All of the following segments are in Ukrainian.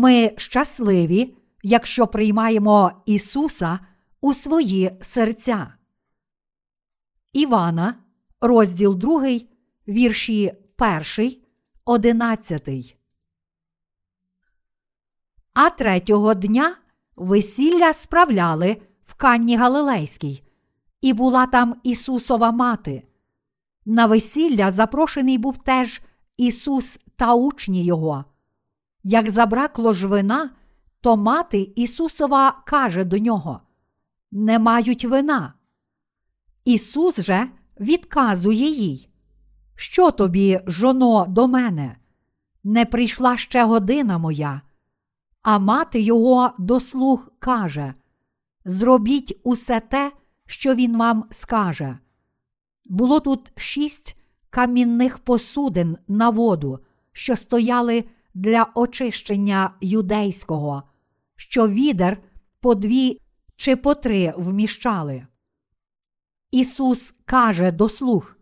Ми щасливі, якщо приймаємо Ісуса у свої серця. Івана, розділ 2, вірші 1, 11. А третього дня весілля справляли в Канні Галилейській, і була там Ісусова мати. На весілля запрошений був теж Ісус та учні Його. Як забракло ж вина, то мати Ісусова каже до нього: Не мають вина. Ісус же відказує їй, Що тобі, жоно, до мене? Не прийшла ще година моя. А мати його до слуг каже: Зробіть усе те, що він вам скаже. Було тут шість камінних посудин на воду, що стояли для очищення юдейського, що відер по дві чи по три вміщали. Ісус каже до слуг: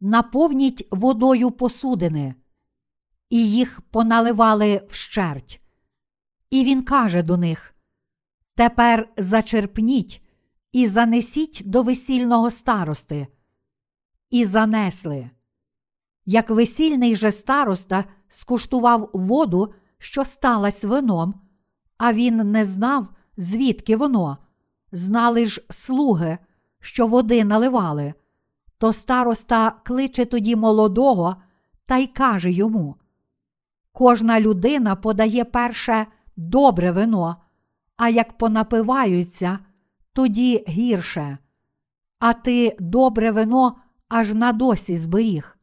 Наповніть водою посудини, і їх поналивали вщерть. І він каже до них: Тепер зачерпніть і занесіть до весільного старости. І занесли. Як весільний же староста скуштував воду, що сталась вином, а він не знав, звідки воно, знали ж слуги, що води наливали, то староста кличе тоді молодого та й каже йому: Кожна людина подає перше добре вино, а як понапиваються, тоді гірше. А ти добре вино аж на досі зберіг.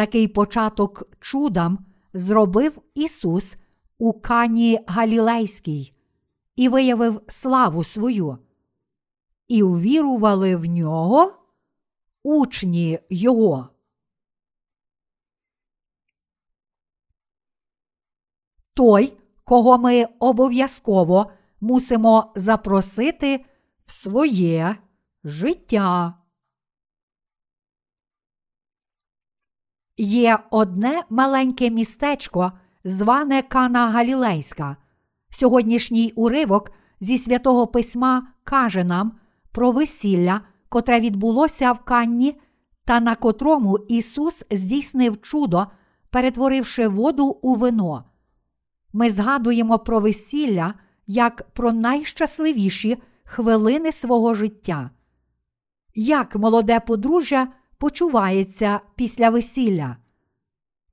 Такий початок чудам зробив Ісус у Кані Галілейській і виявив славу свою. І увірували в нього учні Його. Той, кого ми обов'язково мусимо запросити в своє життя. Є одне маленьке містечко, зване Кана Галілейська. Сьогоднішній уривок зі святого письма каже нам про весілля, котре відбулося в Канні, та на котрому Ісус здійснив чудо, перетворивши воду у вино. Ми згадуємо про весілля як про найщасливіші хвилини свого життя. Як молоде подружжя почувається після весілля?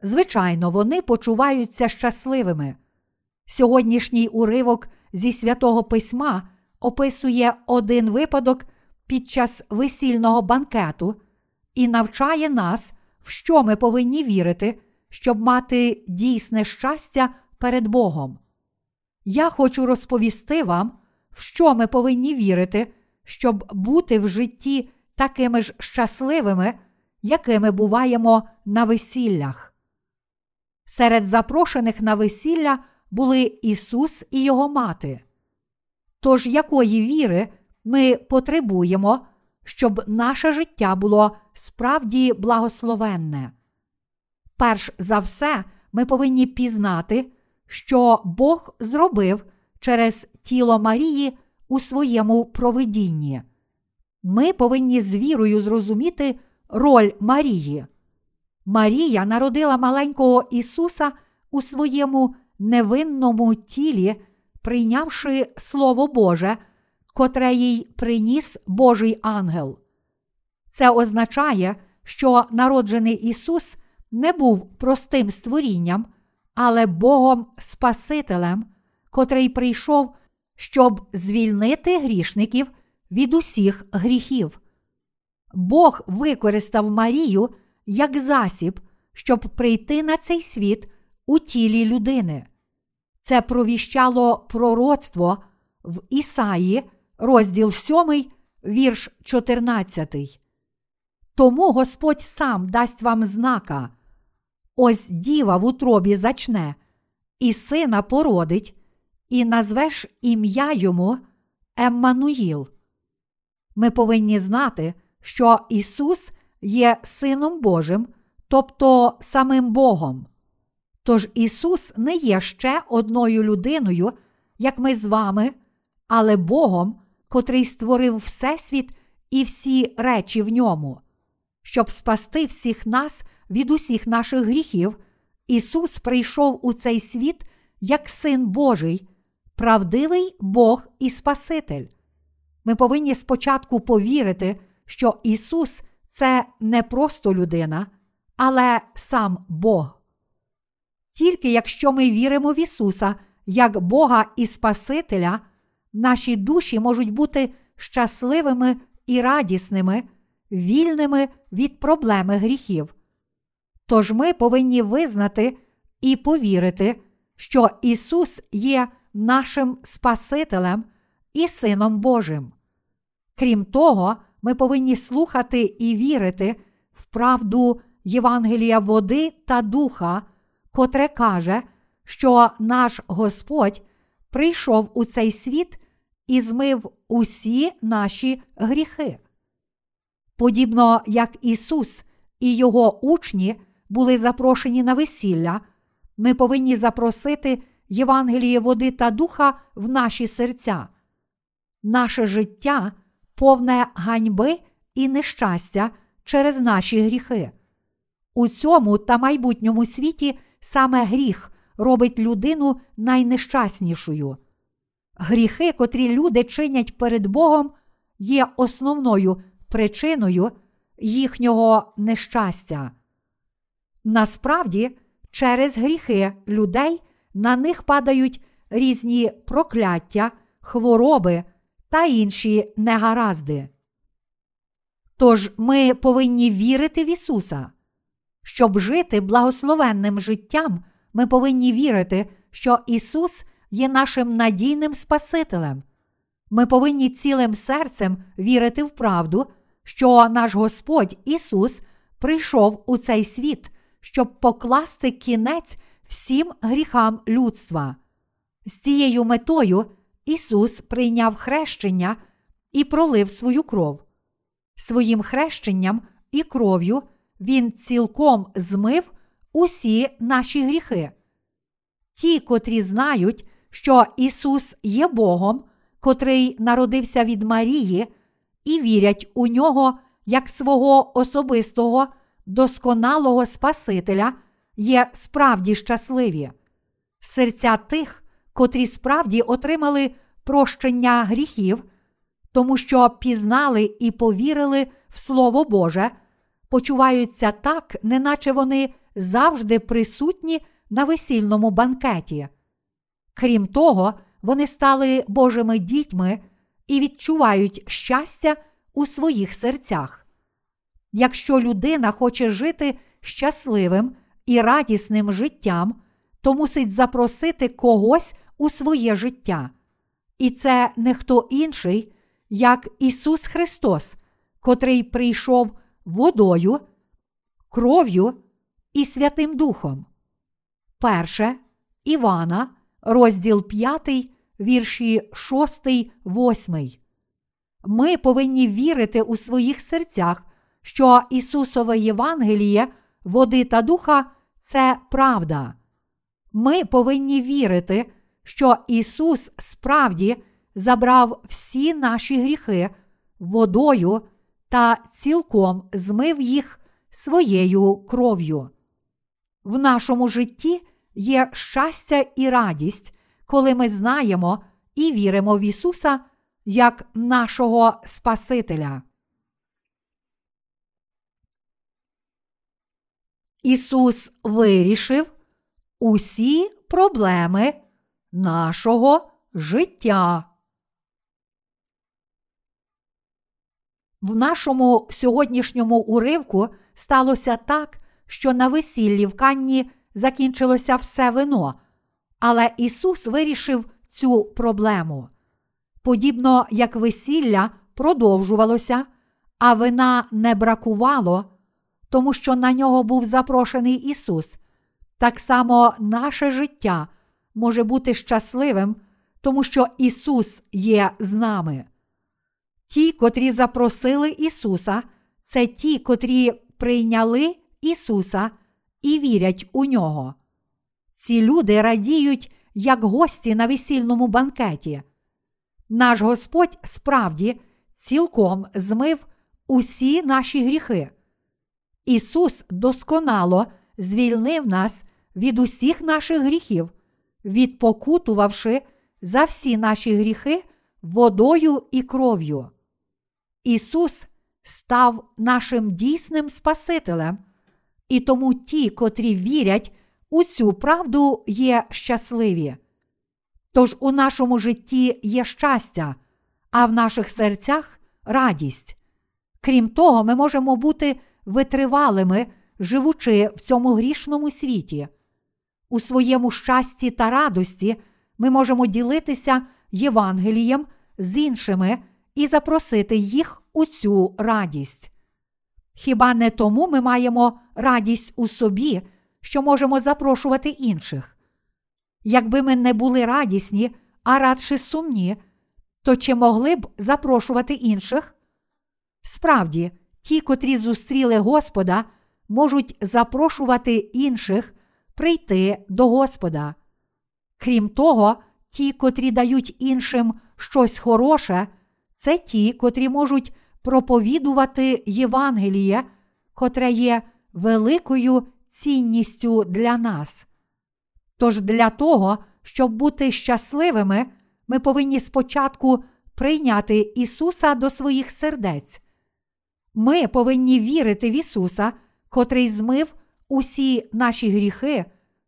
Звичайно, вони почуваються щасливими. Сьогоднішній уривок зі святого письма описує один випадок під час весільного банкету і навчає нас, в що ми повинні вірити, щоб мати дійсне щастя перед Богом. Я хочу розповісти вам, в що ми повинні вірити, щоб бути в житті такими ж щасливими, якими буваємо на весіллях. Серед запрошених на весілля були Ісус і Його мати. Тож якої віри ми потребуємо, щоб наше життя було справді благословенне? Перш за все, ми повинні пізнати, що Бог зробив через тіло Марії у своєму провидінні. Ми повинні з вірою зрозуміти роль Марії. Марія народила маленького Ісуса у своєму невинному тілі, прийнявши Слово Боже, котре їй приніс Божий ангел. Це означає, що народжений Ісус не був простим створінням, але Богом Спасителем, котрий прийшов, щоб звільнити грішників від усіх гріхів. Бог використав Марію як засіб, щоб прийти на цей світ у тілі людини. Це провіщало пророцтво в Ісаї, розділ 7, вірш 14. Тому Господь сам дасть вам знака. Ось діва в утробі зачне, і сина породить, і назвеш ім'я йому Еммануїл. Ми повинні знати, що Ісус є Сином Божим, тобто самим Богом. Тож Ісус не є ще одною людиною, як ми з вами, але Богом, котрий створив Всесвіт і всі речі в ньому. Щоб спасти всіх нас від усіх наших гріхів, Ісус прийшов у цей світ як Син Божий, правдивий Бог і Спаситель. Ми повинні спочатку повірити, що Ісус це не просто людина, але сам Бог. Тільки якщо ми віримо в Ісуса як Бога і Спасителя, наші душі можуть бути щасливими і радісними, вільними від проблеми гріхів. Тож ми повинні визнати і повірити, що Ісус є нашим Спасителем і Сином Божим. Крім того, ми повинні слухати і вірити в правду Євангелія води та духа, котре каже, що наш Господь прийшов у цей світ і змив усі наші гріхи. Подібно як Ісус і Його учні були запрошені на весілля, ми повинні запросити Євангеліє води та духа в наші серця. Наше життя повне ганьби і нещастя через наші гріхи. У цьому та майбутньому світі саме гріх робить людину найнещаснішою. Гріхи, котрі люди чинять перед Богом, є основною причиною їхнього нещастя. Насправді, через гріхи людей на них падають різні прокляття, хвороби та інші негаразди. Тож ми повинні вірити в Ісуса. Щоб жити благословенним життям, ми повинні вірити, що Ісус є нашим надійним Спасителем. Ми повинні цілим серцем вірити в правду, що наш Господь Ісус прийшов у цей світ, щоб покласти кінець всім гріхам людства. З цією метою Ісус прийняв хрещення і пролив свою кров. Своїм хрещенням і кров'ю Він цілком змив усі наші гріхи. Ті, котрі знають, що Ісус є Богом, котрий народився від Марії, і вірять у нього як свого особистого, досконалого Спасителя, є справді щасливі. Серця тих, котрі справді отримали прощення гріхів, тому що пізнали і повірили в Слово Боже, почуваються так, неначе вони завжди присутні на весільному банкеті. Крім того, вони стали Божими дітьми і відчувають щастя у своїх серцях. Якщо людина хоче жити щасливим і радісним життям, то мусить запросити когось у своє життя. І це не хто інший, як Ісус Христос, котрий прийшов водою, кров'ю і Святим Духом. Перше Івана, розділ 5, вірші 6, 8. Ми повинні вірити у своїх серцях, що Ісусове Євангеліє, води та духа це правда. Ми повинні вірити, що Ісус справді забрав всі наші гріхи водою та цілком змив їх своєю кров'ю. В нашому житті є щастя і радість, коли ми знаємо і віримо в Ісуса як нашого Спасителя. Ісус вирішив усі проблеми нашого життя. В нашому сьогоднішньому уривку сталося так, що на весіллі в Канні закінчилося все вино, але Ісус вирішив цю проблему. Подібно як весілля продовжувалося, а вина не бракувало, тому що на нього був запрошений Ісус, так само наше життя може бути щасливим, тому що Ісус є з нами. Ті, котрі запросили Ісуса, це ті, котрі прийняли Ісуса і вірять у нього. Ці люди радіють, як гості на весільному банкеті. Наш Господь справді цілком змив усі наші гріхи. Ісус досконало звільнив нас від усіх наших гріхів, відпокутувавши за всі наші гріхи водою і кров'ю. Ісус став нашим дійсним Спасителем, і тому ті, котрі вірять у цю правду, є щасливі. Тож у нашому житті є щастя, а в наших серцях радість. Крім того, ми можемо бути витривалими, живучи в цьому грішному світі. У своєму щасті та радості ми можемо ділитися Євангелієм з іншими і запросити їх у цю радість. Хіба не тому ми маємо радість у собі, що можемо запрошувати інших? Якби ми не були радісні, а радше сумні, то чи могли б запрошувати інших? Справді, ті, котрі зустріли Господа, можуть запрошувати інших прийти до Господа. Крім того, ті, котрі дають іншим щось хороше, це ті, котрі можуть проповідувати Євангеліє, котре є великою цінністю для нас. Тож для того, щоб бути щасливими, ми повинні спочатку прийняти Ісуса до своїх сердець. Ми повинні вірити в Ісуса, котрий змив усі наші гріхи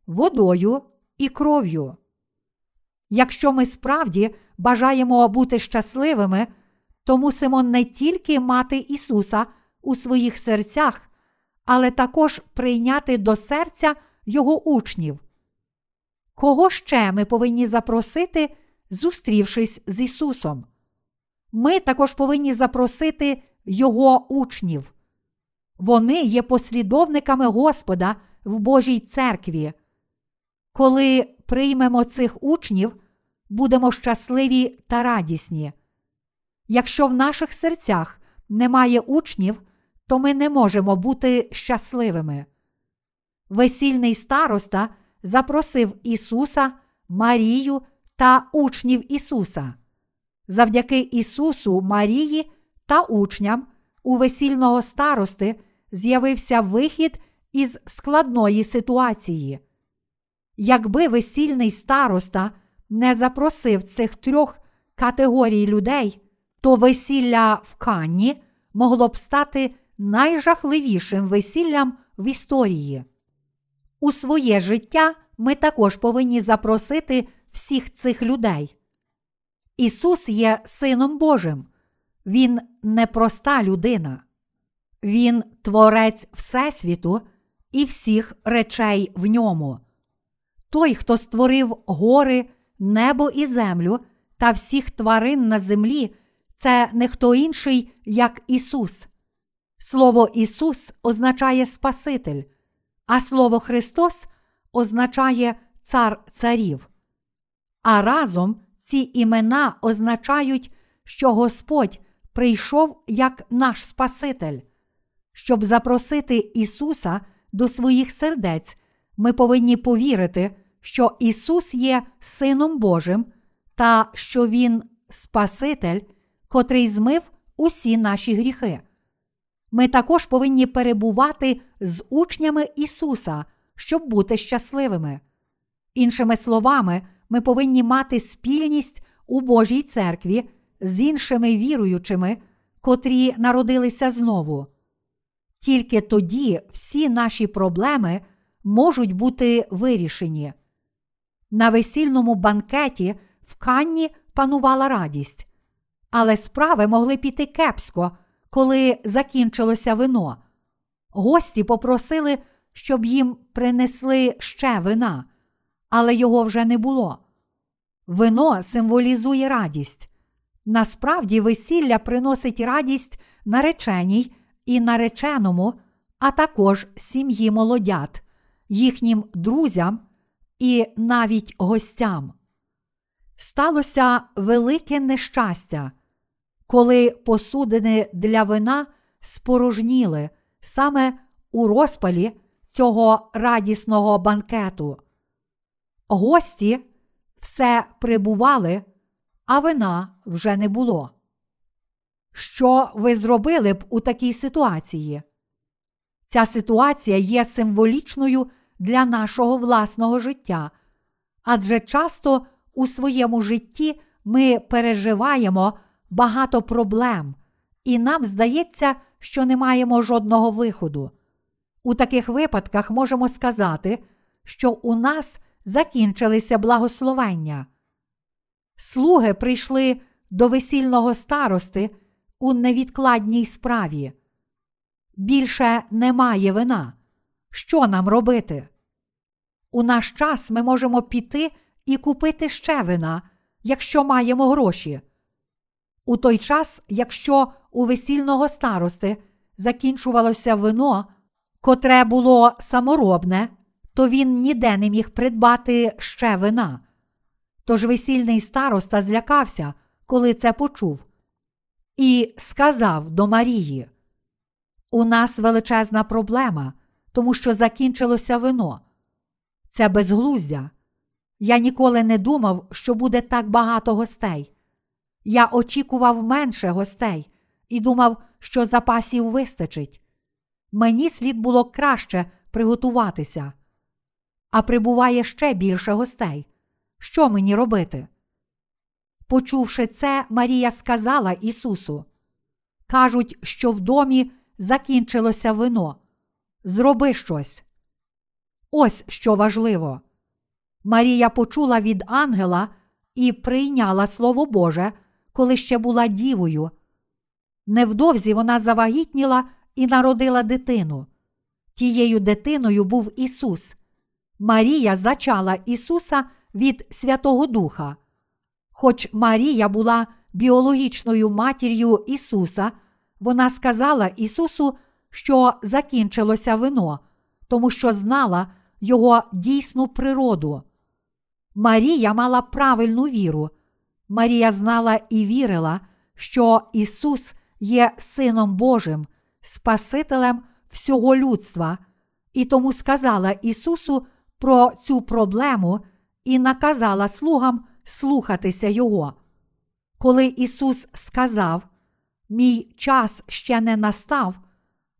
водою і кров'ю. Якщо ми справді бажаємо бути щасливими, то мусимо не тільки мати Ісуса у своїх серцях, але також прийняти до серця Його учнів. Кого ще ми повинні запросити, зустрівшись з Ісусом? Ми також повинні запросити Його учнів. Вони є послідовниками Господа в Божій церкві. Коли приймемо цих учнів, будемо щасливі та радісні. Якщо в наших серцях немає учнів, то ми не можемо бути щасливими. Весільний староста запросив Ісуса, Марію та учнів Ісуса. Завдяки Ісусу, Марії та учням у весільного старости з'явився вихід із складної ситуації. Якби весільний староста не запросив цих трьох категорій людей, то весілля в Канні могло б стати найжахливішим весіллям в історії. У своє життя ми також повинні запросити всіх цих людей. Ісус є Сином Божим, Він не проста людина, Він творець Всесвіту і всіх речей в ньому. Той, хто створив гори, небо і землю та всіх тварин на землі, це не хто інший, як Ісус. Слово Ісус означає Спаситель, а Слово Христос означає Цар Царів. А разом ці імена означають, що Господь прийшов як наш Спаситель. Щоб запросити Ісуса до своїх сердець, ми повинні повірити, що Ісус є Сином Божим та що Він Спаситель, котрий змив усі наші гріхи. Ми також повинні перебувати з учнями Ісуса, щоб бути щасливими. Іншими словами, ми повинні мати спільність у Божій церкві з іншими віруючими, котрі народилися знову. Тільки тоді всі наші проблеми можуть бути вирішені. На весільному банкеті в Канні панувала радість, але справи могли піти кепсько, коли закінчилося вино. Гості попросили, щоб їм принесли ще вина, але його вже не було. Вино символізує радість. Насправді, весілля приносить радість нареченій і нареченому, а також сім'ї молодят, їхнім друзям і навіть гостям. Сталося велике нещастя, коли посудини для вина спорожніли саме у розпалі цього радісного банкету. Гості все прибували, а вина вже не було. Що ви зробили б у такій ситуації? Ця ситуація є символічною для нашого власного життя, адже часто у своєму житті ми переживаємо багато проблем, і нам здається, що не маємо жодного виходу. У таких випадках можемо сказати, що у нас закінчилися благословення. Слуги прийшли до весільного старости у невідкладній справі. Більше немає вина. Що нам робити? У наш час ми можемо піти і купити ще вина, якщо маємо гроші. У той час, якщо у весільного старости закінчувалося вино, котре було саморобне, то він ніде не міг придбати ще вина. Тож весільний староста злякався, коли це почув, і сказав до Марії: У нас величезна проблема, тому що закінчилося вино. Це безглуздя. Я ніколи не думав, що буде так багато гостей. Я очікував менше гостей і думав, що запасів вистачить. Мені слід було краще приготуватися. А прибуває ще більше гостей. Що мені робити? Почувши це, Марія сказала Ісусу: Кажуть, що в домі закінчилося вино. Зроби щось. Ось що важливо. Марія почула від ангела і прийняла Слово Боже, коли ще була дівою. Невдовзі вона завагітніла і народила дитину. Тією дитиною був Ісус. Марія зачала Ісуса від Святого Духа. Хоч Марія була біологічною матір'ю Ісуса, вона сказала Ісусу, що закінчилося вино, тому що знала Його дійсну природу. Марія мала правильну віру. Марія знала і вірила, що Ісус є Сином Божим, Спасителем всього людства, і тому сказала Ісусу про цю проблему і наказала слугам слухатися Його. Коли Ісус сказав, Мій час ще не настав,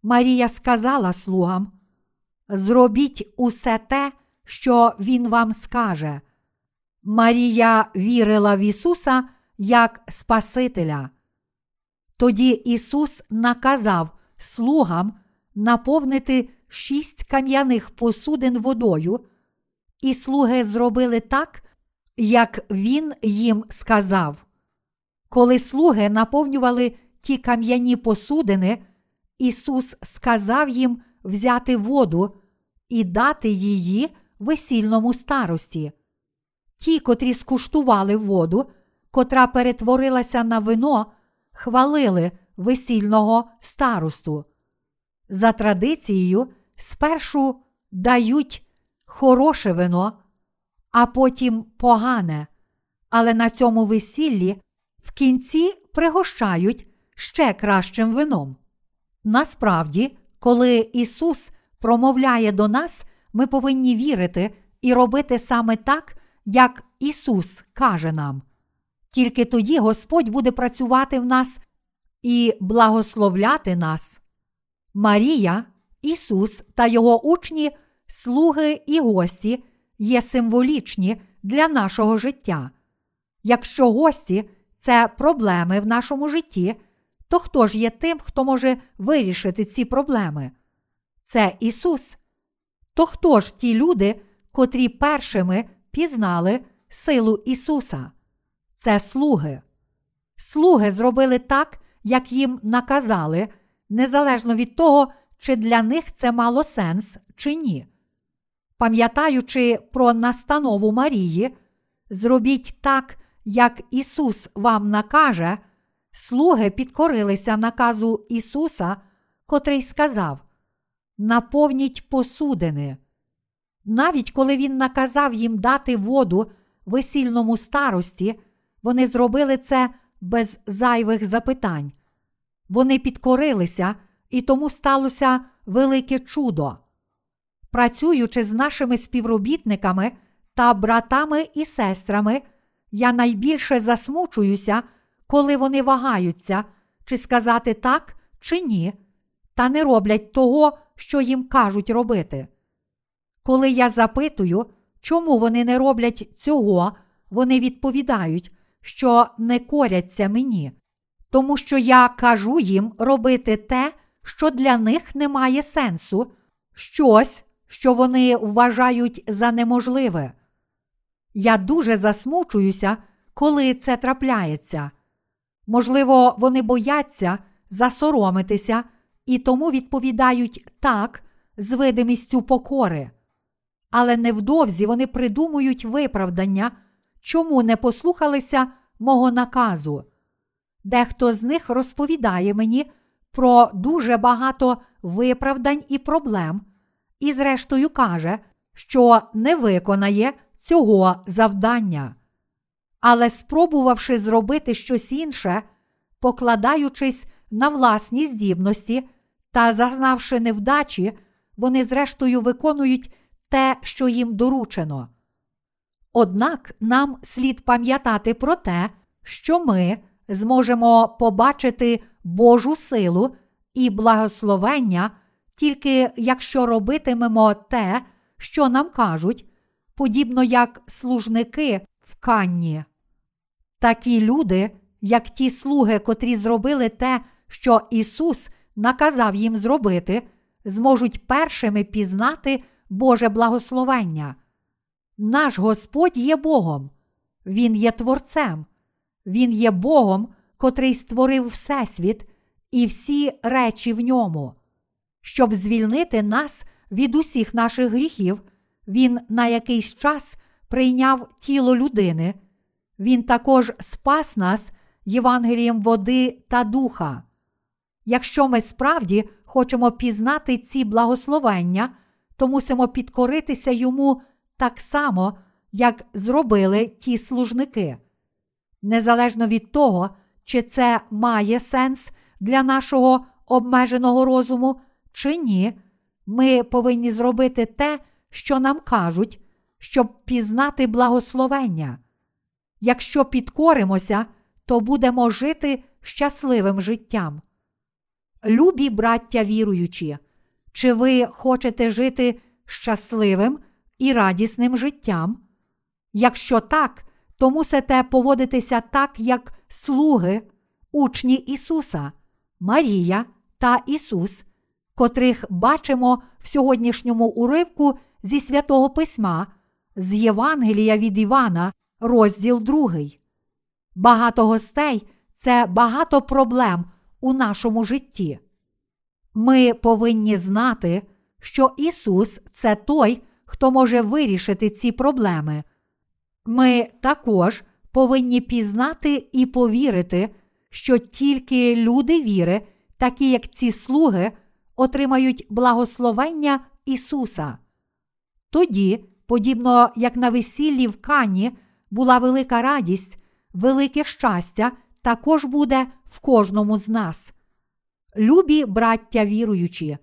Марія сказала слугам: Зробіть усе те, що Він вам скаже. Марія вірила в Ісуса як Спасителя. Тоді Ісус наказав слугам наповнити шість кам'яних посудин водою, і слуги зробили так, як Він їм сказав. Коли слуги наповнювали ті кам'яні посудини, Ісус сказав їм взяти воду і дати її весільному старості. Ті, котрі скуштували воду, котра перетворилася на вино, хвалили весільного старосту. За традицією, спершу дають хороше вино, а потім погане, але на цьому весіллі в кінці пригощають ще кращим вином. Насправді, коли Ісус промовляє до нас, ми повинні вірити і робити саме так, як Ісус каже нам. Тільки тоді Господь буде працювати в нас і благословляти нас. Марія, Ісус та Його учні, слуги і гості є символічні для нашого життя. Якщо гості це проблеми в нашому житті, то хто ж є тим, хто може вирішити ці проблеми? Це Ісус. То хто ж ті люди, котрі першими пізнали силу Ісуса? Це слуги. Слуги зробили так, як їм наказали, незалежно від того, чи для них це мало сенс чи ні. Пам'ятаючи про настанову Марії, зробіть так, як Ісус вам накаже, слуги підкорилися наказу Ісуса, котрий сказав: Наповніть посудини. Навіть коли Він наказав їм дати воду весільному старості, вони зробили це без зайвих запитань. Вони підкорилися, і тому сталося велике чудо. Працюючи з нашими співробітниками та братами і сестрами, я найбільше засмучуюся, коли вони вагаються, чи сказати так, чи ні, та не роблять того, що їм кажуть робити. Коли я запитую, чому вони не роблять цього, вони відповідають, що не коряться мені, тому що я кажу їм робити те, що для них не має сенсу, щось, що вони вважають за неможливе. Я дуже засмучуюся, коли це трапляється. Можливо, вони бояться засоромитися і тому відповідають так з видимістю покори. Але невдовзі вони придумують виправдання, чому не послухалися мого наказу. Дехто з них розповідає мені про дуже багато виправдань і проблем, і, зрештою, каже, що не виконає цього завдання. Але спробувавши зробити щось інше, покладаючись на власні здібності та зазнавши невдачі, вони, зрештою, виконують те, що їм доручено. Однак нам слід пам'ятати про те, що ми зможемо побачити Божу силу і благословення тільки якщо робитимемо те, що нам кажуть, подібно як служники в Канні. Такі люди, як ті слуги, котрі зробили те, що Ісус наказав їм зробити, зможуть першими пізнати Боже благословення. Наш Господь є Богом, Він є Творцем, Він є Богом, котрий створив Всесвіт і всі речі в ньому. Щоб звільнити нас від усіх наших гріхів, Він на якийсь час прийняв тіло людини, Він також спас нас Євангелієм води та духа. Якщо ми справді хочемо пізнати ці благословення, то мусимо підкоритися йому так само, як зробили ті служники. Незалежно від того, чи це має сенс для нашого обмеженого розуму, чи ні, ми повинні зробити те, що нам кажуть, щоб пізнати благословення. Якщо підкоримося, то будемо жити щасливим життям. Любі браття віруючі, чи ви хочете жити щасливим і радісним життям? Якщо так, то мусите поводитися так, як слуги, учні Ісуса, Марія та Ісус, котрих бачимо в сьогоднішньому уривку зі святого Письма, з Євангелія від Івана, розділ 2. Багато гостей це багато проблем у нашому житті. Ми повинні знати, що Ісус це той, хто може вирішити ці проблеми. Ми також повинні пізнати і повірити, що тільки люди віри, такі як ці слуги, отримають благословення Ісуса. Тоді, подібно як на весіллі в Кані, була велика радість, велике щастя також буде в кожному з нас. Любі браття віруючі,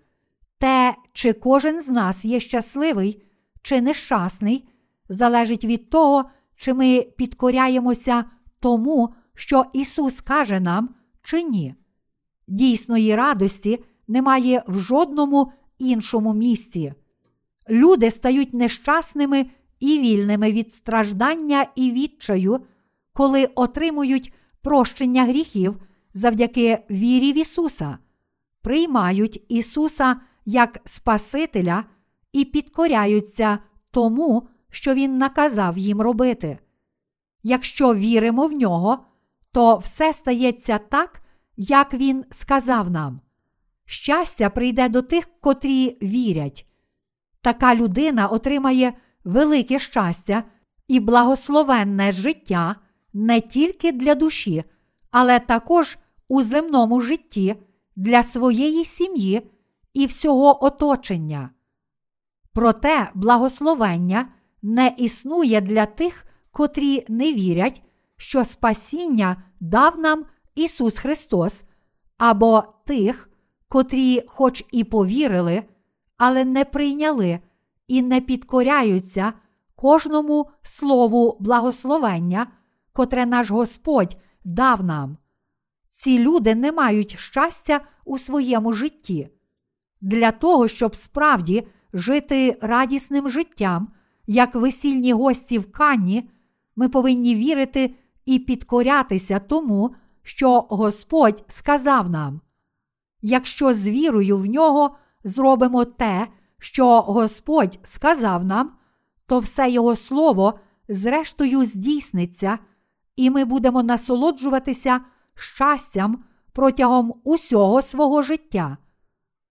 те, чи кожен з нас є щасливий чи нещасний, залежить від того, чи ми підкоряємося тому, що Ісус каже нам, чи ні. Дійсної радості немає в жодному іншому місці. Люди стають нещасними і вільними від страждання і відчаю, коли отримують прощення гріхів завдяки вірі в Ісуса, приймають Ісуса як Спасителя і підкоряються тому, що Він наказав їм робити. Якщо віримо в нього, то все стається так, як Він сказав нам. Щастя прийде до тих, котрі вірять. Така людина отримає велике щастя і благословенне життя не тільки для душі, але також у земному житті для своєї сім'ї і всього оточення. Проте благословення не існує для тих, котрі не вірять, що спасіння дав нам Ісус Христос, або тих, котрі, хоч і повірили, але не прийняли і не підкоряються кожному слову благословення, котре наш Господь дав нам. Ці люди не мають щастя у своєму житті. Для того, щоб справді жити радісним життям, як весільні гості в Канні, ми повинні вірити і підкорятися тому, що Господь сказав нам. Якщо з вірою в нього зробимо те, що Господь сказав нам, то все Його Слово зрештою здійсниться, і ми будемо насолоджуватися щастям протягом усього свого життя.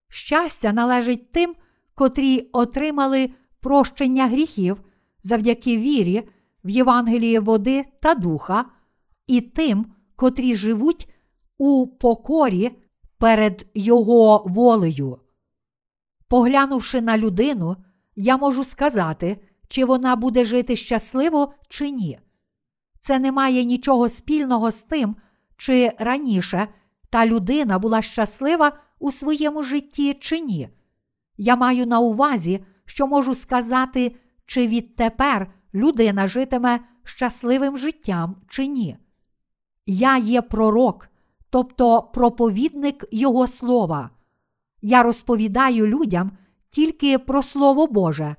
Щастя належить тим, котрі отримали прощення гріхів завдяки вірі в Євангеліє води та духа, і тим, котрі живуть у покорі перед Його волею. Поглянувши на людину, я можу сказати, чи вона буде жити щасливо чи ні. Це не має нічого спільного з тим, чи раніше та людина була щаслива у своєму житті чи ні. Я маю на увазі, що можу сказати, чи відтепер людина житиме щасливим життям чи ні. Я є пророк, тобто проповідник Його слова. Я розповідаю людям тільки про Слово Боже,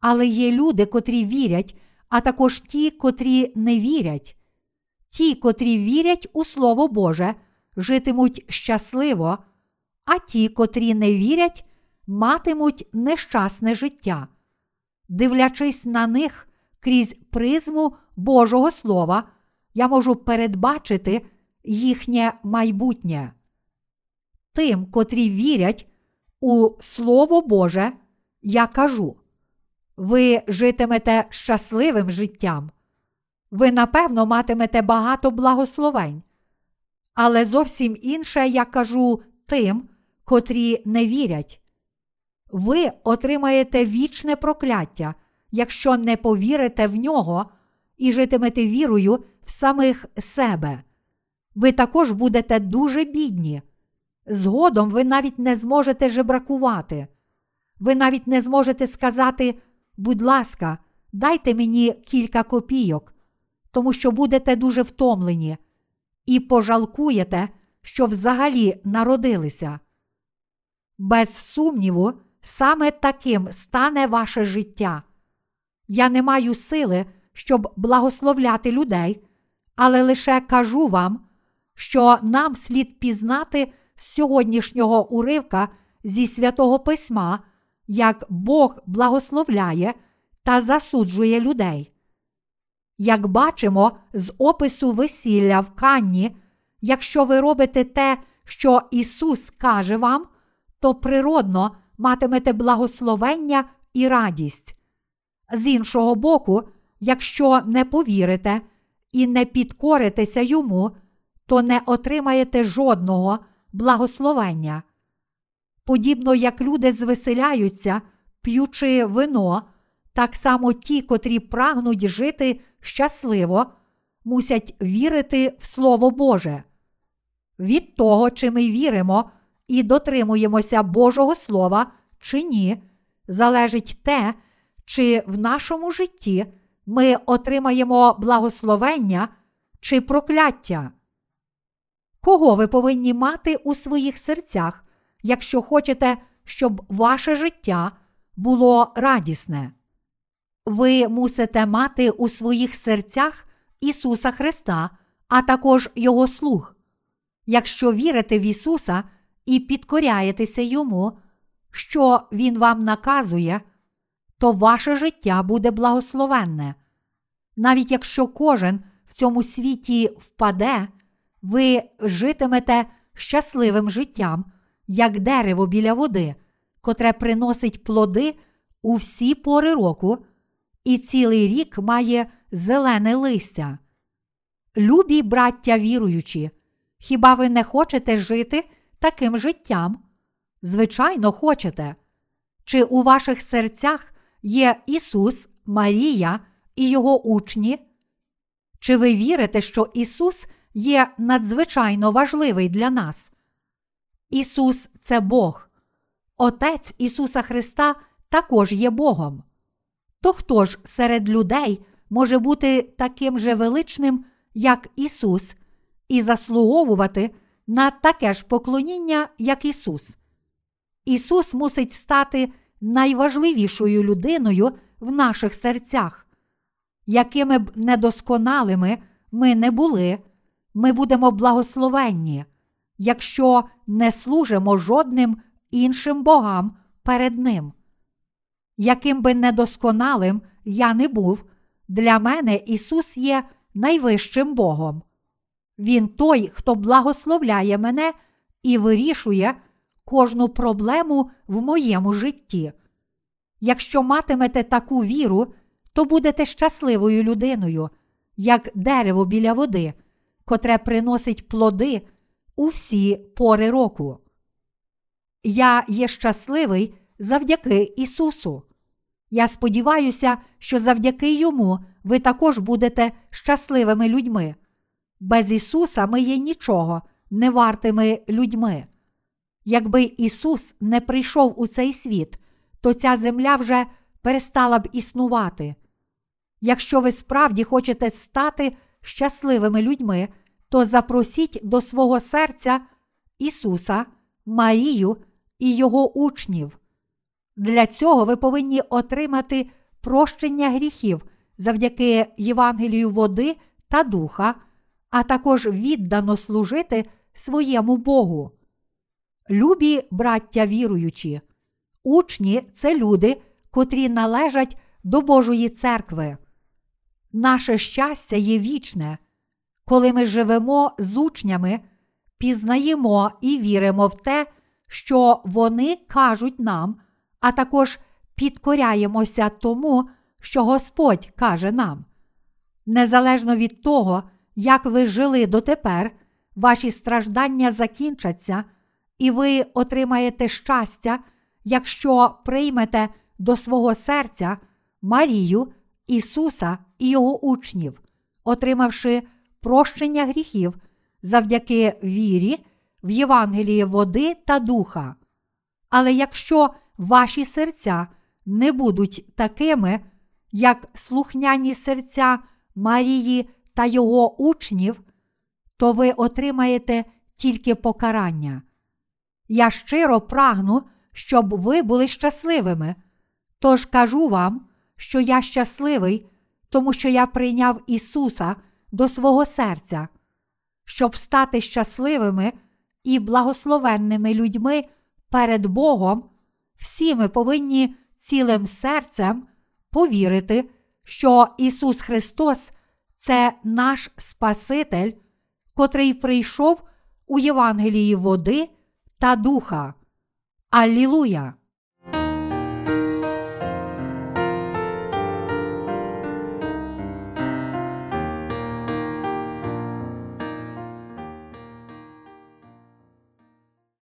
але є люди, котрі вірять, а також ті, котрі не вірять. Ті, котрі вірять у Слово Боже, житимуть щасливо, а ті, котрі не вірять, матимуть нещасне життя. Дивлячись на них крізь призму Божого Слова, я можу передбачити їхнє майбутнє. Тим, котрі вірять у Слово Боже, я кажу: ви житимете щасливим життям, ви напевно матимете багато благословень. Але зовсім інше я кажу тим, котрі не вірять. Ви отримаєте вічне прокляття, якщо не повірите в нього і житимете вірою в самих себе. Ви також будете дуже бідні. Згодом ви навіть не зможете жебракувати. Ви навіть не зможете сказати, будь ласка, дайте мені кілька копійок, тому що будете дуже втомлені, і пожалкуєте, що взагалі народилися. Без сумніву, саме таким стане ваше життя. Я не маю сили, щоб благословляти людей, але лише кажу вам, що нам слід пізнати з сьогоднішнього уривка зі святого письма, як Бог благословляє та засуджує людей. Як бачимо з опису весілля в Канні, якщо ви робите те, що Ісус каже вам, то природно матимете благословення і радість. З іншого боку, якщо не повірите і не підкоритеся йому, то не отримаєте жодного благословення. Подібно як люди звеселяються, п'ючи вино, так само ті, котрі прагнуть жити щасливо, мусять вірити в Слово Боже. Від того, чи ми віримо і дотримуємося Божого Слова чи ні, залежить те, чи в нашому житті ми отримаємо благословення чи прокляття. Кого ви повинні мати у своїх серцях, якщо хочете, щоб ваше життя було радісне? Ви мусите мати у своїх серцях Ісуса Христа, а також Його слуг. Якщо вірите в Ісуса і підкоряєтеся Йому, що Він вам наказує, то ваше життя буде благословенне. Навіть якщо кожен в цьому світі впаде, ви житимете щасливим життям, як дерево біля води, котре приносить плоди у всі пори року, і цілий рік має зелене листя. Любі браття віруючі, хіба ви не хочете жити таким життям? Звичайно, хочете. Чи у ваших серцях є Ісус, Марія і Його учні? Чи ви вірите, що Ісус є надзвичайно важливий для нас? Ісус це Бог. Отець Ісуса Христа також є Богом. то хто ж серед людей може бути таким же величним, як Ісус, і заслуговувати на таке ж поклоніння, як Ісус? Ісус мусить стати найважливішою людиною в наших серцях. Якими б недосконалими ми не були, ми будемо благословенні, якщо не служимо жодним іншим богам перед Ним. Яким би недосконалим я не був, для мене Ісус є найвищим Богом. Він той, хто благословляє мене і вирішує кожну проблему в моєму житті. Якщо матимете таку віру, то будете щасливою людиною, як дерево біля води, котре приносить плоди у всі пори року. Я є щасливий завдяки Ісусу. Я сподіваюся, що завдяки Йому ви також будете щасливими людьми. Без Ісуса ми є нічого не вартими людьми. Якби Ісус не прийшов у цей світ, то ця земля вже перестала б існувати. Якщо ви справді хочете стати щасливими людьми, то запросіть до свого серця Ісуса, Марію і Його учнів. Для цього ви повинні отримати прощення гріхів завдяки Євангелію води та духа, а також віддано служити своєму Богу. Любі браття віруючі, учні це люди, котрі належать до Божої церкви. Наше щастя є вічне, коли ми живемо з учнями, пізнаємо і віримо в те, що вони кажуть нам, а також підкоряємося тому, що Господь каже нам. Незалежно від того, як ви жили дотепер, ваші страждання закінчаться, і ви отримаєте щастя, якщо приймете до свого серця Марію, Ісуса і Його учнів, отримавши прощення гріхів завдяки вірі в Євангелії води та духа. Але якщо ваші серця не будуть такими, як слухняні серця Марії та його учнів, то ви отримаєте тільки покарання. Я щиро прагну, щоб ви були щасливими. Тож кажу вам, що я щасливий, тому що я прийняв Ісуса до свого серця, щоб стати щасливими і благословенними людьми перед Богом, всі ми повинні цілим серцем повірити, що Ісус Христос це наш Спаситель, котрий прийшов у Євангелії води та духа. Аллілуя!